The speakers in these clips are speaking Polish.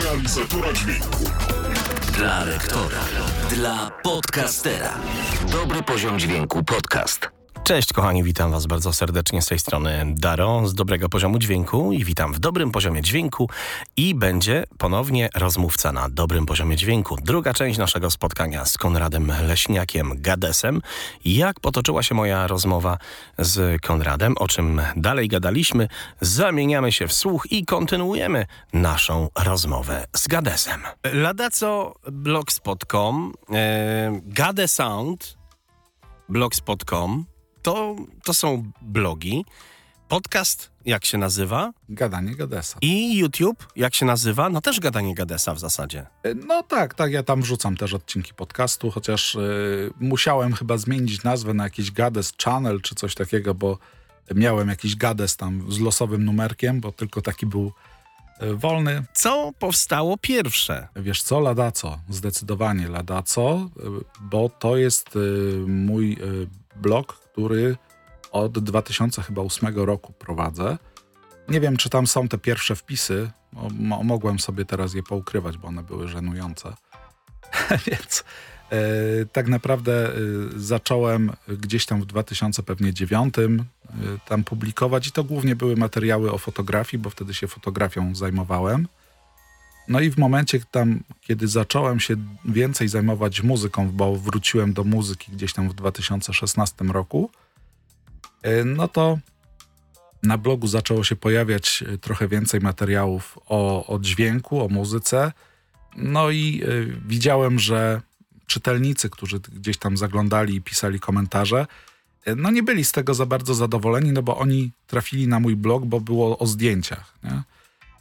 realizatora dźwięku. Dla lektora. Dla podcastera. Dobry poziom dźwięku podcast. Cześć kochani, witam was bardzo serdecznie z tej strony Daro z dobrego poziomu dźwięku i witam w dobrym poziomie dźwięku i będzie ponownie rozmówca na dobrym poziomie dźwięku. Druga część naszego spotkania z Konradem Leśniakiem Gadesem. Jak potoczyła się moja rozmowa z Konradem, o czym dalej gadaliśmy, zamieniamy się w słuch i kontynuujemy naszą rozmowę z Gadesem. Ladaco blogspot.com, e, Gadesound blogspot.com to, to są blogi. Podcast, jak się nazywa? Gadanie Gadesa. I YouTube, jak się nazywa? No też gadanie Gadesa w zasadzie. E, No tak, tak, ja tam wrzucam też odcinki podcastu, chociaż y, musiałem chyba zmienić nazwę na jakiś Gades Channel czy coś takiego, bo miałem jakiś Gades tam z losowym numerkiem, bo tylko taki był y, wolny. Co powstało pierwsze? Wiesz co, Ladaco, zdecydowanie Ladaco, y, bo to jest mój blog, który od 2008 roku prowadzę. Nie wiem, czy tam są te pierwsze wpisy. Mo- mo- mogłem sobie teraz je poukrywać, bo one były żenujące. Więc e, tak naprawdę e, zacząłem gdzieś tam w 2009 e, tam publikować i to głównie były materiały o fotografii, bo wtedy się fotografią zajmowałem. No i w momencie tam, kiedy zacząłem się więcej zajmować muzyką, bo wróciłem do muzyki gdzieś tam w 2016 roku, e, no to na blogu zaczęło się pojawiać e, trochę więcej materiałów o, o dźwięku, o muzyce. No i y, widziałem, że czytelnicy, którzy gdzieś tam zaglądali i pisali komentarze, no nie byli z tego za bardzo zadowoleni, no bo oni trafili na mój blog, bo było o zdjęciach, nie?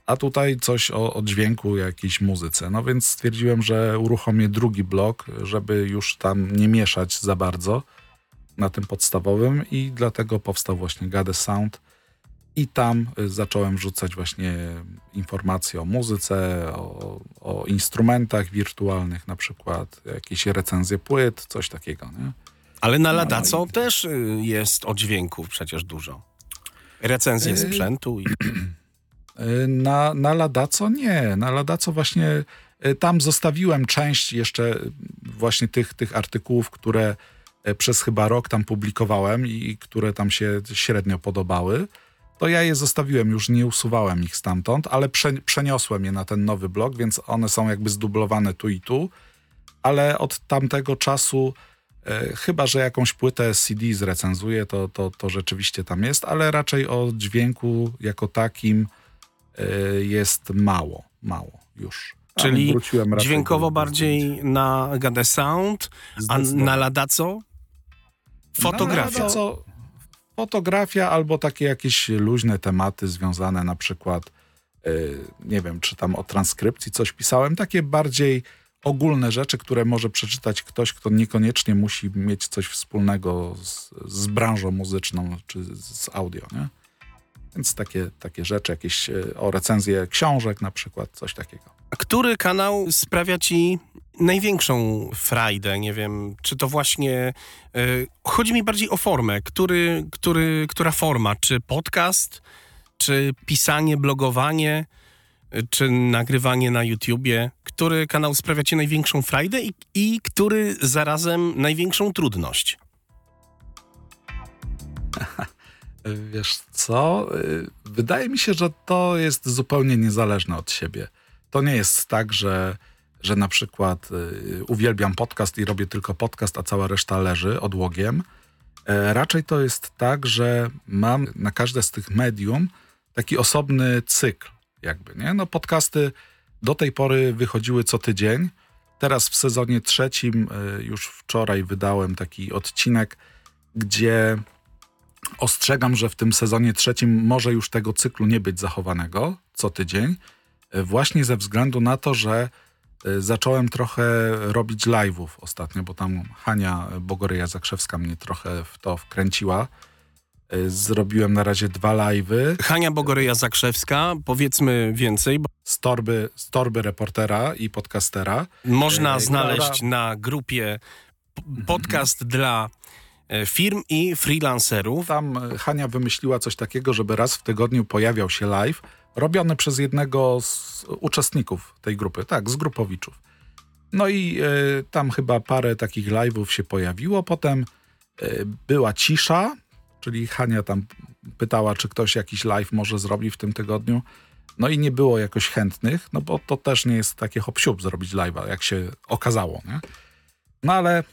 A tutaj coś o, o dźwięku, jakiejś muzyce. No więc stwierdziłem, że uruchomię drugi blog, żeby już tam nie mieszać za bardzo na tym podstawowym i dlatego powstał właśnie Gade Sound. I tam y, zacząłem wrzucać właśnie informacje o muzyce, o, o instrumentach wirtualnych, na przykład jakieś recenzje płyt, coś takiego. Nie? Ale na No, Ladaco i- też y, jest o dźwięku przecież dużo. Recenzje Y- sprzętu i... Y, Na, na Ladaco nie. Na Ladaco właśnie y, tam zostawiłem część jeszcze y, właśnie tych, tych artykułów, które przez chyba rok tam publikowałem i które tam się średnio podobały. To ja je zostawiłem, już nie usuwałem ich stamtąd, ale prze, przeniosłem je na ten nowy blog, więc one są jakby zdublowane tu i tu. Ale od tamtego czasu, e, chyba że jakąś płytę CD zrecenzuję, to, to, to rzeczywiście tam jest, ale raczej o dźwięku jako takim e, jest mało, mało już. Czyli dźwiękowo bardziej na Gade Sound, a na Ladaco fotografia. No, co, fotografia albo takie jakieś luźne tematy związane na przykład, y, nie wiem, czy tam o transkrypcji coś pisałem, takie bardziej ogólne rzeczy, które może przeczytać ktoś, kto niekoniecznie musi mieć coś wspólnego z, z branżą muzyczną czy z audio, nie? Więc takie, takie rzeczy, jakieś y, o recenzję książek na przykład, coś takiego. A Który kanał sprawia ci największą frajdę? Nie wiem, czy to właśnie... y, chodzi mi bardziej o formę. Który, który, która forma? Czy podcast, czy pisanie, blogowanie, y, czy nagrywanie na YouTubie? Który kanał sprawia ci największą frajdę i, i który zarazem największą trudność? Wiesz co? Y, Wydaje mi się, że to jest zupełnie niezależne od siebie. To nie jest tak, że, że na przykład y, uwielbiam podcast i robię tylko podcast, a cała reszta leży odłogiem. E, Raczej to jest tak, że mam na każde z tych medium taki osobny cykl, jakby, nie? No podcasty do tej pory wychodziły co tydzień. Teraz w sezonie trzecim, y, już wczoraj wydałem taki odcinek, gdzie ostrzegam, że w tym sezonie trzecim może już tego cyklu nie być zachowanego co tydzień, e, właśnie ze względu na to, że e, zacząłem trochę robić live'ów ostatnio, bo tam Hania Bogoryja Zakrzewska mnie trochę w to wkręciła. E, Zrobiłem na razie dwa live'y Hania Bogoryja Zakrzewska, powiedzmy więcej, bo z torby, z torby reportera i podcastera. można E, znaleźć Klara- na grupie p- podcast dla firm i freelancerów. Tam e, Hania wymyśliła coś takiego, żeby raz w tygodniu pojawiał się live robiony przez jednego z uczestników tej grupy, tak, z grupowiczów. No i y, tam chyba parę takich live'ów się pojawiło. Potem y, była cisza, czyli Hania tam pytała, czy ktoś jakiś live może zrobi w tym tygodniu. No i nie było jakoś chętnych, no bo to też nie jest takie hop zrobić live'a, jak się okazało, nie? No ale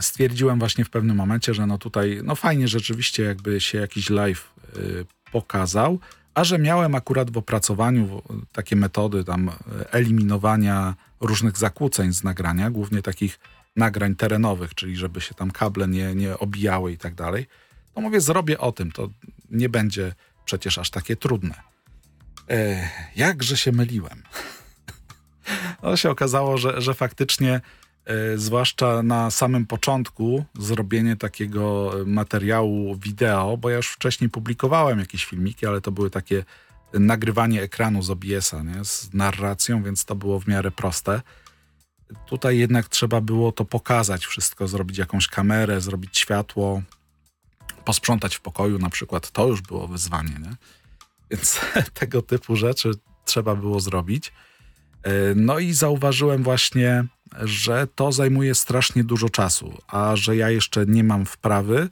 stwierdziłem właśnie w pewnym momencie, że no tutaj, no fajnie rzeczywiście jakby się jakiś live y, pokazał, a że miałem akurat w opracowaniu takie metody tam y, eliminowania różnych zakłóceń z nagrania, głównie takich nagrań terenowych, czyli żeby się tam kable nie, nie obijały i tak dalej, to mówię, zrobię o tym, to nie będzie przecież aż takie trudne. E, jakże się myliłem. no się okazało, że, że faktycznie E, zwłaszcza na samym początku zrobienie takiego materiału wideo, bo ja już wcześniej publikowałem jakieś filmiki, ale to były takie nagrywanie ekranu z OBS-a, nie? z narracją, więc to było w miarę proste. Tutaj jednak trzeba było to pokazać wszystko, zrobić jakąś kamerę, zrobić światło, posprzątać w pokoju na przykład. To już było wyzwanie, nie? Więc tego typu rzeczy trzeba było zrobić. E, no i zauważyłem właśnie, że to zajmuje strasznie dużo czasu, a że ja jeszcze nie mam wprawy,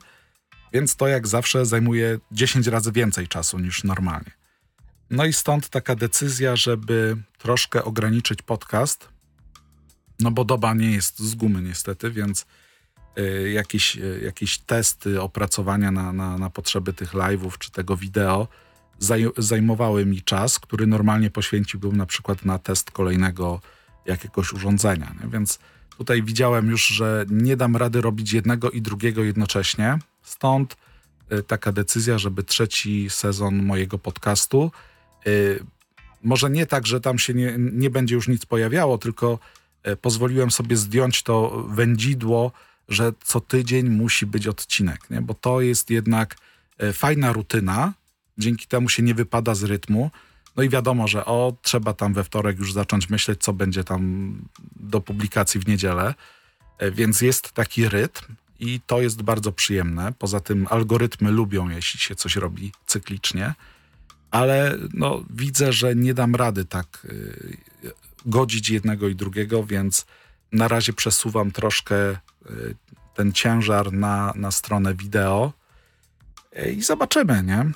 więc to jak zawsze zajmuje 10 razy więcej czasu niż normalnie. No i stąd taka decyzja, żeby troszkę ograniczyć podcast, no bo doba nie jest z gumy niestety, więc y, jakieś, y, jakieś testy, opracowania na, na, na potrzeby tych live'ów czy tego wideo zaj zajmowały mi czas, który normalnie poświęciłbym na przykład na test kolejnego jakiegoś urządzenia. Nie? Więc tutaj widziałem już, że nie dam rady robić jednego i drugiego jednocześnie. Stąd y, taka decyzja, żeby trzeci sezon mojego podcastu, y, może nie tak, że tam się nie, nie będzie już nic pojawiało, tylko y, pozwoliłem sobie zdjąć to wędzidło, że co tydzień musi być odcinek, nie? bo to jest jednak fajna rutyna, dzięki temu się nie wypada z rytmu. No i wiadomo, że o, trzeba tam we wtorek już zacząć myśleć, co będzie tam do publikacji w niedzielę. E, więc jest taki rytm i to jest bardzo przyjemne. Poza tym algorytmy lubią, jeśli się coś robi cyklicznie, ale no, widzę, że nie dam rady tak y, godzić jednego i drugiego, więc na razie przesuwam troszkę y, ten ciężar na, na stronę wideo i zobaczymy, nie?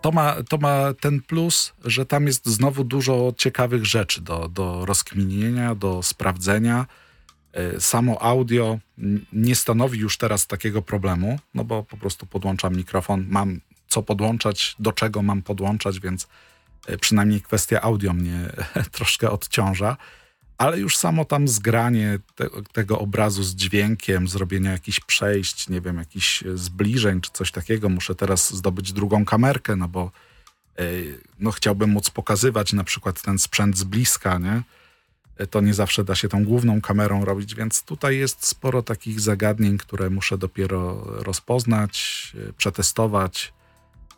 To ma, to ma ten plus, że tam jest znowu dużo ciekawych rzeczy do, do rozkminienia, do sprawdzenia. E, samo audio nie stanowi już teraz takiego problemu, no bo po prostu podłączam mikrofon, mam co podłączać, do czego mam podłączać, więc e, przynajmniej kwestia audio mnie troszkę odciąża ale już samo tam zgranie te, tego obrazu z dźwiękiem, zrobienie jakichś przejść, nie wiem, jakichś zbliżeń czy coś takiego. Muszę teraz zdobyć drugą kamerkę, no bo yy, no chciałbym móc pokazywać na przykład ten sprzęt z bliska, nie? E, to nie zawsze da się tą główną kamerą robić, więc tutaj jest sporo takich zagadnień, które muszę dopiero rozpoznać, przetestować,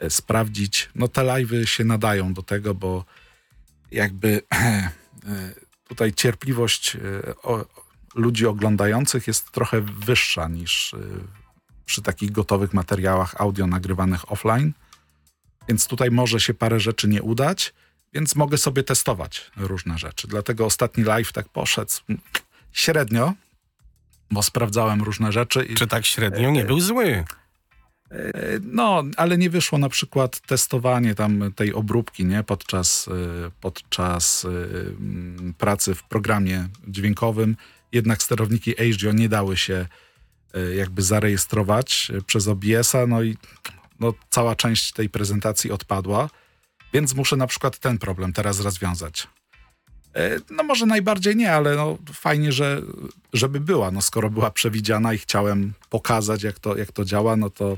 sprawdzić. No te live'y się nadają do tego, bo jakby tutaj cierpliwość e, ludzi oglądających jest trochę wyższa niż e, przy takich gotowych materiałach audio nagrywanych offline. Więc tutaj może się parę rzeczy nie udać, więc mogę sobie testować różne rzeczy. Dlatego ostatni live tak poszedł średnio, bo sprawdzałem różne rzeczy. Czy tak średnio nie był zły? No, ale nie wyszło na przykład testowanie tam tej obróbki, nie? Podczas, y, podczas mm, pracy w programie dźwiękowym. Jednak sterowniki HDO nie dały się y, jakby zarejestrować przez OBS-a, no i no, cała część tej prezentacji odpadła, więc muszę na przykład ten problem teraz rozwiązać. No może najbardziej nie, ale no, fajnie, że, żeby była. No, skoro była przewidziana i chciałem pokazać, jak to, jak to działa, no to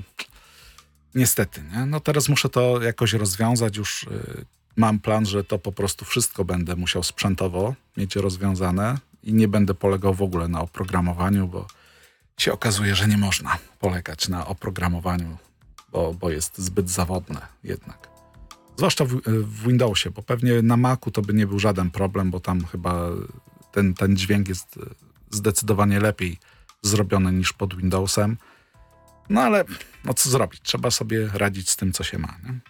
Niestety, nie? No teraz muszę to jakoś rozwiązać. Już y, mam plan, że to po prostu wszystko będę musiał sprzętowo mieć rozwiązane i nie będę polegał w ogóle na oprogramowaniu, bo się okazuje, że nie można polegać na oprogramowaniu, bo, bo jest zbyt zawodne jednak. Zwłaszcza w, w Windowsie, bo pewnie na Macu to by nie był żaden problem, bo tam chyba ten, ten dźwięk jest zdecydowanie lepiej zrobiony niż pod Windowsem. No ale no co zrobić? Trzeba sobie radzić z tym, co się ma. Nie?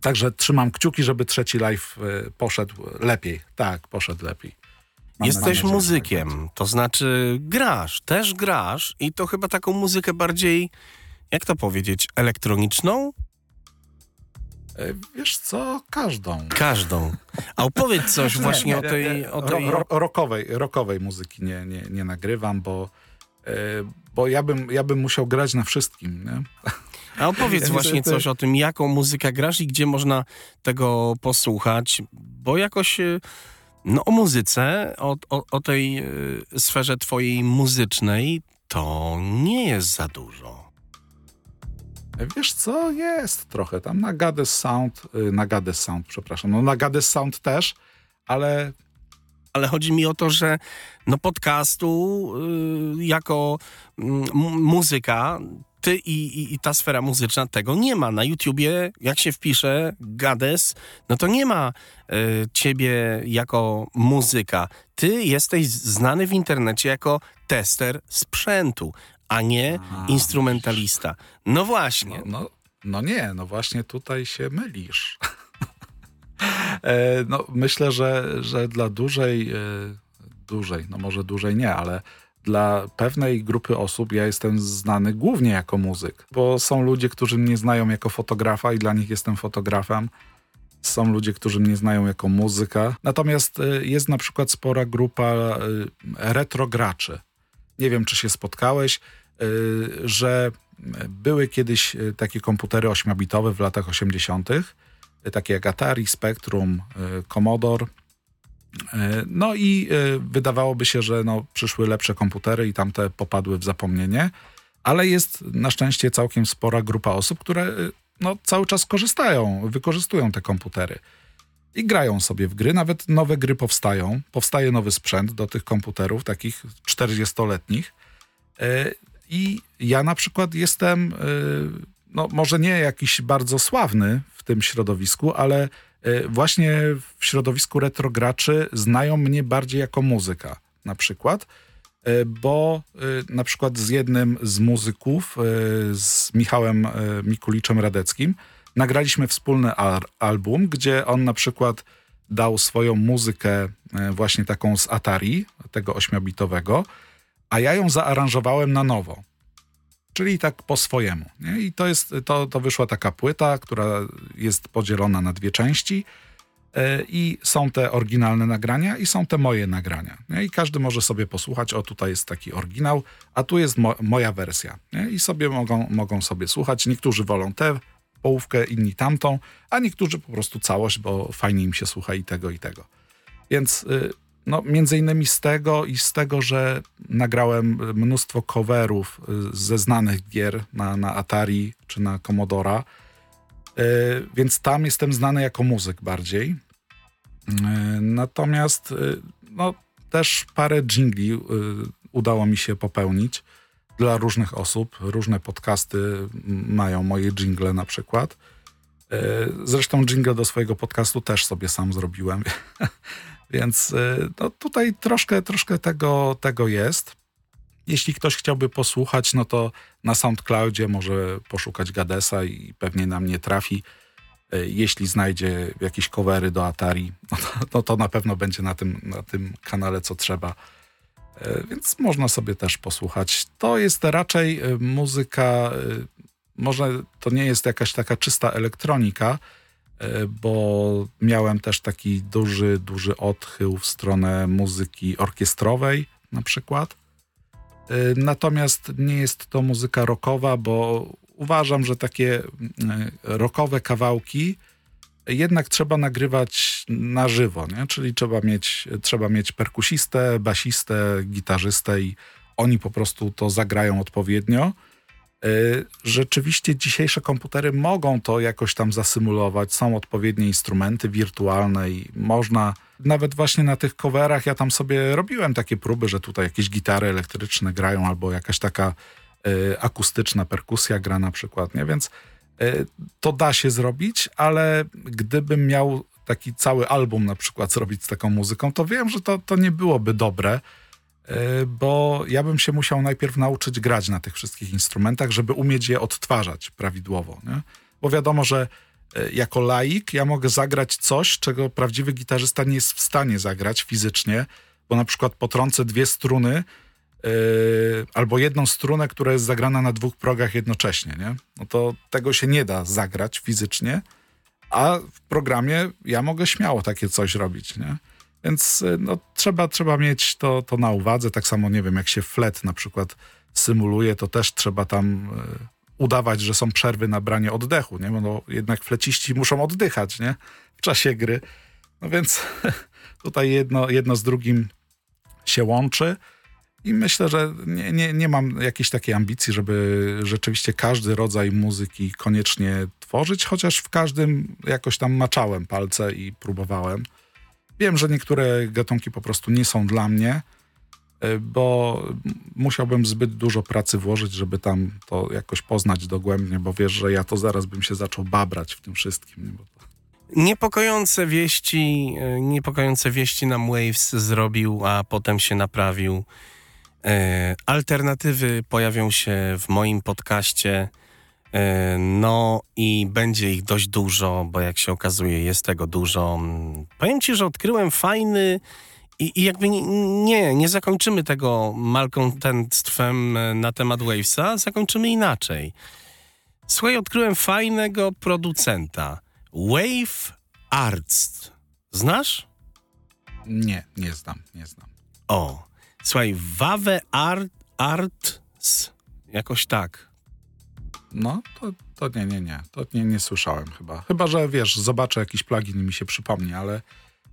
Także trzymam kciuki, żeby trzeci live y, poszedł lepiej. Tak, poszedł lepiej. Mam Jesteś nadzieję, muzykiem, to znaczy grasz, też grasz i to chyba taką muzykę bardziej, jak to powiedzieć, elektroniczną? Y, Wiesz co, każdą. Każdą. A opowiedz coś właśnie o tej... O tej... Ro, ro, rockowej, rockowej muzyki nie, nie, nie nagrywam, bo, y, bo ja, bym, ja bym musiał grać na wszystkim. Nie? A opowiedz właśnie coś o tym, jaką muzykę grasz i gdzie można tego posłuchać, bo jakoś e, no, o muzyce, o, o, o tej e, sferze twojej muzycznej to nie jest za dużo. Wiesz co, jest trochę tam na Gades Sound, y, na Gades Sound, przepraszam, no na Gades Sound też, ale Ale chodzi mi o to, że no podcastu y, jako mm, muzyka, ty i, i, i ta sfera muzyczna tego nie ma. Na YouTubie, jak się wpisze Gades, no to nie ma y, ciebie jako muzyka. Ty jesteś znany w internecie jako tester sprzętu, a nie instrumentalista. No właśnie. No, no, no nie, no właśnie tutaj się mylisz. e, no, myślę, że, że dla dużej, e, dużej, no może dużej nie, ale dla pewnej grupy osób ja jestem znany głównie jako muzyk, bo są ludzie, którzy mnie znają jako fotografa i dla nich jestem fotografem. Są ludzie, którzy mnie znają jako muzyka. Natomiast e, jest na przykład spora grupa retrograczy. Nie wiem, czy się spotkałeś, y, że były kiedyś y, takie komputery 8-bitowe w latach 80., y, takie jak Atari, Spectrum, y, Commodore. Y, No i y, wydawałoby się, że no, przyszły lepsze komputery i tamte popadły w zapomnienie, ale jest na szczęście całkiem spora grupa osób, które y, no, cały czas korzystają, wykorzystują te komputery i grają sobie w gry. Nawet nowe gry powstają. Powstaje nowy sprzęt do tych komputerów, takich 40-letnich. E, I ja na przykład jestem, e, no może nie jakiś bardzo sławny w tym środowisku, ale e, właśnie w środowisku retrograczy znają mnie bardziej jako muzyka na przykład. Bo na przykład z jednym z muzyków, z Michałem Mikuliczem Radeckim, nagraliśmy wspólny al- album, gdzie on na przykład dał swoją muzykę e, właśnie taką z Atari, tego ośmiobitowego, a ja ją zaaranżowałem na nowo. Czyli tak po swojemu. Nie? I to, jest, to, to wyszła taka płyta, która jest podzielona na dwie części. E, I są te oryginalne nagrania i są te moje nagrania. Nie? I każdy może sobie posłuchać, o tutaj jest taki oryginał, a tu jest mo- moja wersja. Nie? I sobie mogą, mogą sobie słuchać. Niektórzy wolą tę połówkę, inni tamtą, a niektórzy po prostu całość, bo fajnie im się słucha i tego, i tego. Więc y, no, między innymi z tego i z tego, że nagrałem mnóstwo coverów y, ze znanych gier na, na Atari czy na Commodora, y, więc tam jestem znany jako muzyk bardziej. Y, Natomiast y, no, też parę jingli y, udało mi się popełnić dla różnych osób. Różne podcasty mają moje jingle na przykład. Y, Zresztą jingle do swojego podcastu też sobie sam zrobiłem. Więc y, no, tutaj troszkę, troszkę tego, tego jest. Jeśli ktoś chciałby posłuchać, no to na SoundCloudzie może poszukać Gadesa i pewnie na mnie trafi. Y, Jeśli znajdzie jakieś covery do Atari, no to, no to na pewno będzie na tym, na tym kanale co trzeba. Y, Więc można sobie też posłuchać. To jest raczej y, muzyka, y, może to nie jest jakaś taka czysta elektronika, bo miałem też taki duży, duży odchył w stronę muzyki orkiestrowej na przykład. Natomiast nie jest to muzyka rockowa, bo uważam, że takie y, rockowe kawałki jednak trzeba nagrywać na żywo, nie? czyli trzeba mieć, trzeba mieć perkusistę, basistę, gitarzystę i oni po prostu to zagrają odpowiednio. Y, Rzeczywiście dzisiejsze komputery mogą to jakoś tam zasymulować. Są odpowiednie instrumenty wirtualne i można nawet właśnie na tych coverach ja tam sobie robiłem takie próby, że tutaj jakieś gitary elektryczne grają albo jakaś taka y, akustyczna perkusja gra na przykład, nie? Więc to da się zrobić, ale gdybym miał taki cały album na przykład zrobić z taką muzyką, to wiem, że to, to nie byłoby dobre, y, bo ja bym się musiał najpierw nauczyć grać na tych wszystkich instrumentach, żeby umieć je odtwarzać prawidłowo, nie? Bo wiadomo, że e, jako laik ja mogę zagrać coś, czego prawdziwy gitarzysta nie jest w stanie zagrać fizycznie, bo na przykład potrącę dwie struny albo jedną strunę, która jest zagrana na dwóch progach jednocześnie, nie? No to tego się nie da zagrać fizycznie, a w programie ja mogę śmiało takie coś robić, nie? Więc y, no, trzeba, trzeba mieć to, to na uwadze. Tak samo, nie wiem, jak się flet na przykład symuluje, to też trzeba tam y, udawać, że są przerwy na branie oddechu, nie? Bo no, jednak fleciści muszą oddychać, nie? W czasie gry. No więc tutaj jedno, jedno z drugim się łączy. I myślę, że nie, nie, nie mam jakiejś takiej ambicji, żeby rzeczywiście każdy rodzaj muzyki koniecznie tworzyć, chociaż w każdym jakoś tam maczałem palce i próbowałem. Wiem, że niektóre gatunki po prostu nie są dla mnie, y, bo musiałbym zbyt dużo pracy włożyć, żeby tam to jakoś poznać dogłębnie, bo wiesz, że ja to zaraz bym się zaczął babrać w tym wszystkim. Niepokojące wieści, e, niepokojące wieści nam Waves zrobił, a potem się naprawił. E, alternatywy pojawią się w moim podcaście. E, no i będzie ich dość dużo, bo jak się okazuje, jest tego dużo. Powiem ci, że odkryłem fajny i, i jakby nie, nie, nie zakończymy tego malcontentstwem na temat Wavesa, zakończymy inaczej. Słuchaj, odkryłem fajnego producenta. Wave Arts. Znasz? Nie, nie znam, nie znam. O, słuchaj, Wave Art, Arts, jakoś tak. No, to, to nie, nie, nie. To nie, nie słyszałem chyba. Chyba, że wiesz, zobaczę jakiś plugin i mi się przypomni, ale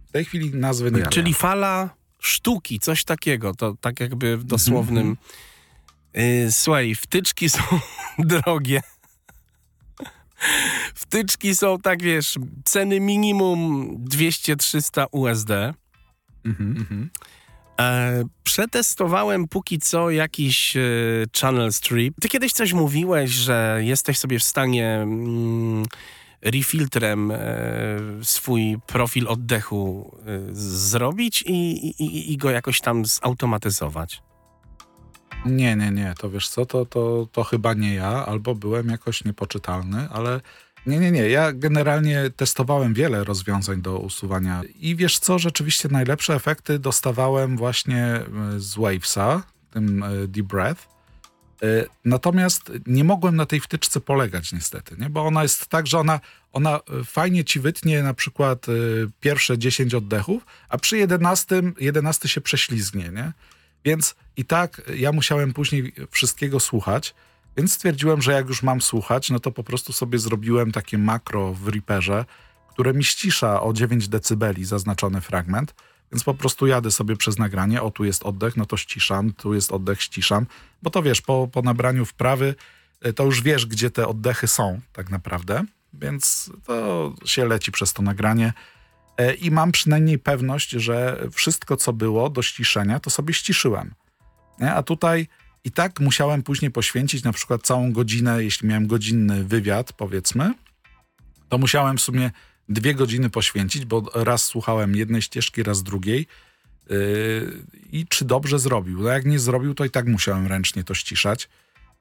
w tej chwili nazwy nie Czyli wiem. fala sztuki, coś takiego. To tak jakby w dosłownym. Y, słuchaj, wtyczki są drogie. Wtyczki są, tak wiesz, ceny minimum 200-300 USD. Mhm, mhm. E, przetestowałem póki co jakiś e, channel strip. Ty kiedyś coś mówiłeś, że jesteś sobie w stanie mm, refiltrem e, swój profil oddechu e, zrobić i, i, i go jakoś tam zautomatyzować. Nie, nie, nie. To wiesz co, to, to, to chyba nie ja, albo byłem jakoś niepoczytalny, ale nie, nie, nie. Ja generalnie testowałem wiele rozwiązań do usuwania i wiesz co, rzeczywiście najlepsze efekty dostawałem właśnie e, z Wavesa, tym e, Deep Breath. E, Natomiast nie mogłem na tej wtyczce polegać niestety, nie? bo ona jest tak, że ona, ona fajnie ci wytnie na przykład pierwsze 10 oddechów, a przy 11, 11 się prześlizgnie, nie? Więc i tak ja musiałem później wszystkiego słuchać, więc stwierdziłem, że jak już mam słuchać, no to po prostu sobie zrobiłem takie makro w Reaperze, które mi ścisza o 9 decybeli zaznaczony fragment, więc po prostu jadę sobie przez nagranie, o tu jest oddech, no to ściszam, tu jest oddech, ściszam, bo to wiesz, po, po nabraniu wprawy y, to już wiesz, gdzie te oddechy są tak naprawdę, więc to się leci przez to nagranie e, i mam przynajmniej pewność, że wszystko, co było do ściszenia, to sobie ściszyłem. Nie? A tutaj i tak musiałem później poświęcić na przykład całą godzinę, jeśli miałem godzinny wywiad, powiedzmy, to musiałem w sumie dwie godziny poświęcić, bo raz słuchałem jednej ścieżki, raz drugiej. Yy, I czy dobrze zrobił? No jak nie zrobił, to i tak musiałem ręcznie to ściszać,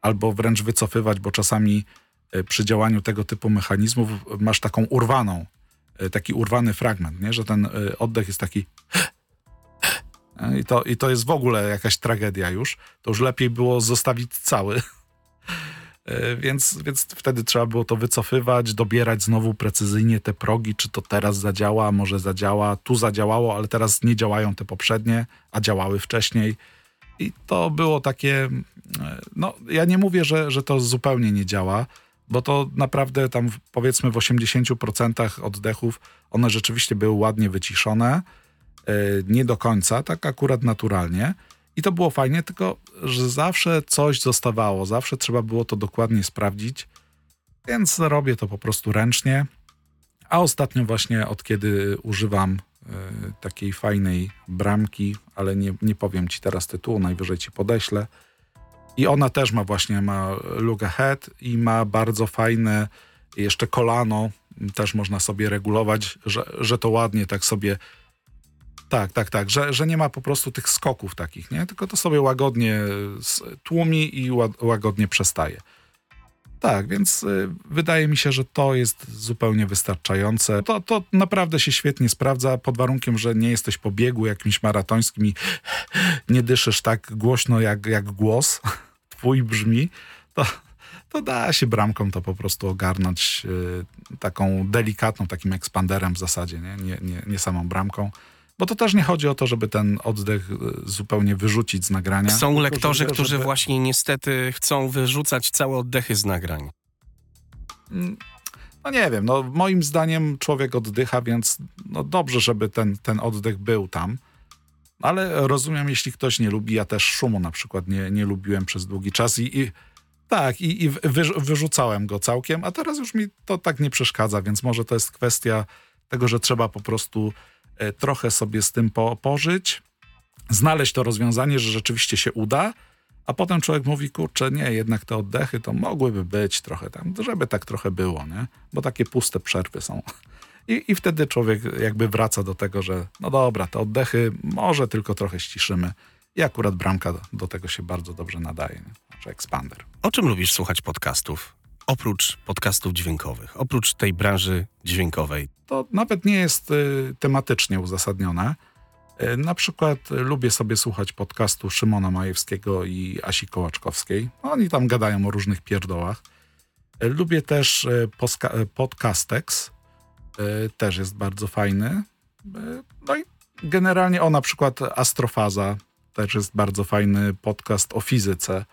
albo wręcz wycofywać, bo czasami yy, przy działaniu tego typu mechanizmów masz taką urwaną, yy, taki urwany fragment, nie? że ten yy, oddech jest taki i to, I to jest w ogóle jakaś tragedia już. To już lepiej było zostawić cały. E, więc, więc wtedy trzeba było to wycofywać, dobierać znowu precyzyjnie te progi, czy to teraz zadziała, może zadziała. Tu zadziałało, ale teraz nie działają te poprzednie, a działały wcześniej. I to było takie. e, No, ja nie mówię, że, że to zupełnie nie działa, bo to naprawdę tam powiedzmy w 80% oddechów one rzeczywiście były ładnie wyciszone e, nie do końca, tak akurat naturalnie. I to było fajnie, tylko że zawsze coś zostawało, zawsze trzeba było to dokładnie sprawdzić, więc robię to po prostu ręcznie. A ostatnio właśnie od kiedy używam e, takiej fajnej bramki, ale nie, nie powiem ci teraz tytułu, najwyżej ci podeślę. I ona też ma właśnie, ma look ahead i ma bardzo fajne jeszcze kolano, też można sobie regulować, że, że to ładnie tak sobie tak, tak, tak, że, że nie ma po prostu tych skoków takich, nie? Tylko to sobie łagodnie s- tłumi i ła- łagodnie przestaje. Tak, więc y, wydaje mi się, że to jest zupełnie wystarczające. To, to naprawdę się świetnie sprawdza, pod warunkiem, że nie jesteś po biegu jakimś maratońskim i nie dyszysz tak głośno, jak, jak głos twój brzmi. To, to da się bramką to po prostu ogarnąć y, taką delikatną, takim ekspanderem w zasadzie, nie, nie, nie, nie samą bramką. Bo to też nie chodzi o to, żeby ten oddech y, zupełnie wyrzucić z nagrania. Są lektorzy, żeby- którzy żeby- właśnie niestety chcą wyrzucać całe oddechy z nagrań. No nie wiem, no moim zdaniem człowiek oddycha, więc no dobrze, żeby ten, ten oddech był tam. Ale rozumiem, jeśli ktoś nie lubi, ja też szumu na przykład nie, nie lubiłem przez długi czas i, i tak, i, i wy, wyrzucałem go całkiem, a teraz już mi to tak nie przeszkadza, więc może to jest kwestia tego, że trzeba po prostu trochę sobie z tym po, pożyć, znaleźć to rozwiązanie, że rzeczywiście się uda, a potem człowiek mówi, kurczę, nie, jednak te oddechy to mogłyby być trochę tam, żeby tak trochę było, nie? Bo takie puste przerwy są. I, I wtedy człowiek jakby wraca do tego, że no dobra, te oddechy może tylko trochę ściszymy. I akurat bramka do, do tego się bardzo dobrze nadaje, nie? Znaczy ekspander. O czym lubisz słuchać podcastów? Oprócz podcastów dźwiękowych, oprócz tej branży dźwiękowej. to nawet nie jest y, tematycznie uzasadnione. Y, na przykład y, lubię sobie słuchać podcastu Szymona Majewskiego i Asi Kołaczkowskiej. Oni tam gadają o różnych pierdołach. Y, lubię też y, y, podcastex. Też jest bardzo fajny. No i generalnie o na przykład Astrofaza. Też jest bardzo fajny podcast o fizyce.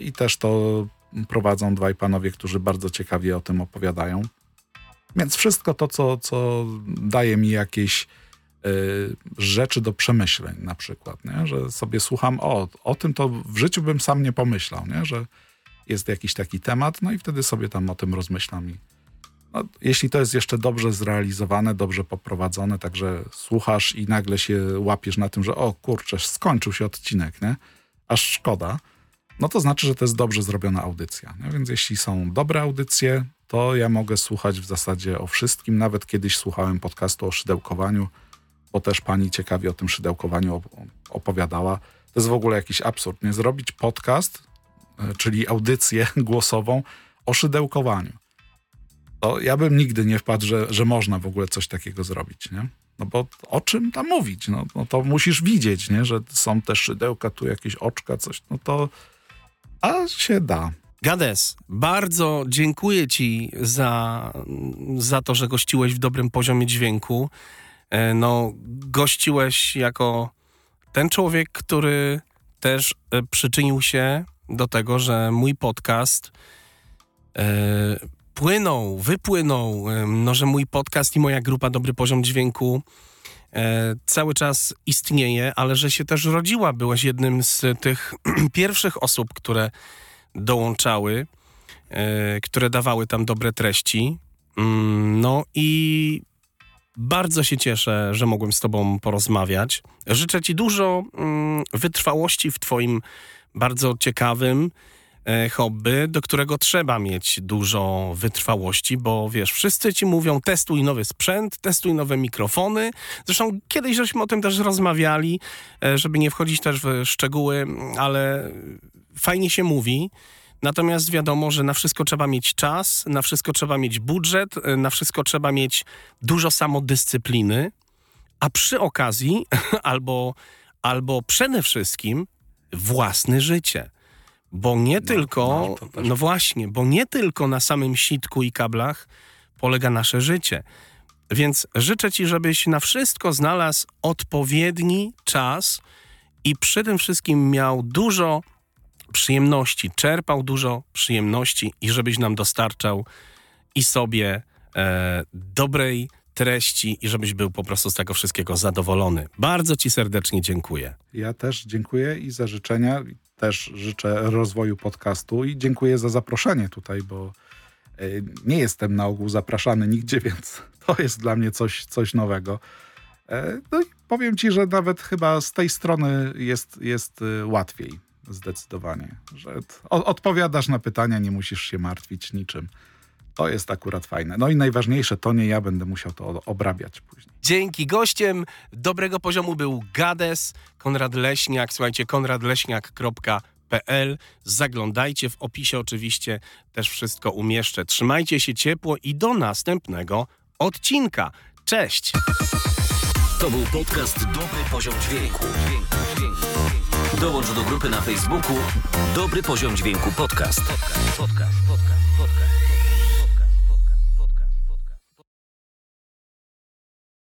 I też to prowadzą dwaj panowie, którzy bardzo ciekawie o tym opowiadają. Więc wszystko to, co, co daje mi jakieś y, rzeczy do przemyśleń na przykład, nie? że sobie słucham, o, o tym to w życiu bym sam nie pomyślał, nie? że jest jakiś taki temat, no i wtedy sobie tam o tym rozmyślam. I, no, jeśli to jest jeszcze dobrze zrealizowane, dobrze poprowadzone, także słuchasz i nagle się łapiesz na tym, że o kurczę, skończył się odcinek, nie? aż szkoda, no to znaczy, że to jest dobrze zrobiona audycja. Nie? Więc jeśli są dobre audycje, to ja mogę słuchać w zasadzie o wszystkim. Nawet kiedyś słuchałem podcastu o szydełkowaniu, bo też pani ciekawie o tym szydełkowaniu op- opowiadała. To jest w ogóle jakiś absurd, nie? Zrobić podcast, e, czyli audycję głosową o szydełkowaniu. To ja bym nigdy nie wpadł, że, że można w ogóle coś takiego zrobić, nie? No bo o czym tam mówić? No, no to musisz widzieć, nie? Że są te szydełka, tu jakieś oczka, coś. No to... A się da. Gades, bardzo dziękuję Ci za, za to, że gościłeś w dobrym poziomie dźwięku. E, No, gościłeś jako ten człowiek, który też e, przyczynił się do tego, że mój podcast e, płynął, wypłynął, no, że mój podcast i moja grupa Dobry Poziom Dźwięku cały czas istnieje, ale że się też rodziła. Byłeś jednym z tych pierwszych osób, które dołączały, e, które dawały tam dobre treści. Mm, No i bardzo się cieszę, że mogłem z Tobą porozmawiać. Życzę Ci dużo mm, wytrwałości w Twoim bardzo ciekawym e, hobby, do którego trzeba mieć dużo wytrwałości, bo wiesz, wszyscy Ci mówią testuj nowy sprzęt, testuj nowe mikrofony. Zresztą kiedyś żeśmy o tym też rozmawiali, e, żeby nie wchodzić też w szczegóły, ale fajnie się mówi. Natomiast wiadomo, że na wszystko trzeba mieć czas, na wszystko trzeba mieć budżet, y, na wszystko trzeba mieć dużo samodyscypliny, a przy okazji albo, albo przede wszystkim własne życie. Bo nie tylko, no, to też- no właśnie, bo nie tylko na samym sitku i kablach polega nasze życie. Więc życzę Ci, żebyś na wszystko znalazł odpowiedni czas i przy tym wszystkim miał dużo przyjemności, czerpał dużo przyjemności i żebyś nam dostarczał i sobie e, dobrej treści i żebyś był po prostu z tego wszystkiego zadowolony. Bardzo Ci serdecznie dziękuję. Ja też dziękuję i za życzenia. Też życzę rozwoju podcastu i dziękuję za zaproszenie tutaj, bo e, nie jestem na ogół zapraszany nigdzie, więc to jest dla mnie coś, coś nowego. E, No i powiem ci, że nawet chyba z tej strony jest, jest e, łatwiej zdecydowanie, że odpowiadasz na pytania, nie musisz się martwić niczym. To jest akurat fajne. No i najważniejsze, to nie ja będę musiał to obrabiać później. Dzięki. Gościem dobrego poziomu był Gades, Konrad Leśniak. Słuchajcie, konradleśniak.pl. Zaglądajcie w opisie oczywiście, też wszystko umieszczę. Trzymajcie się ciepło i do następnego odcinka. Cześć! To był podcast Dobry Poziom Dźwięku. Dołącz do grupy na Facebooku Dobry Poziom Dźwięku Podcast. podcast, podcast, podcast, podcast.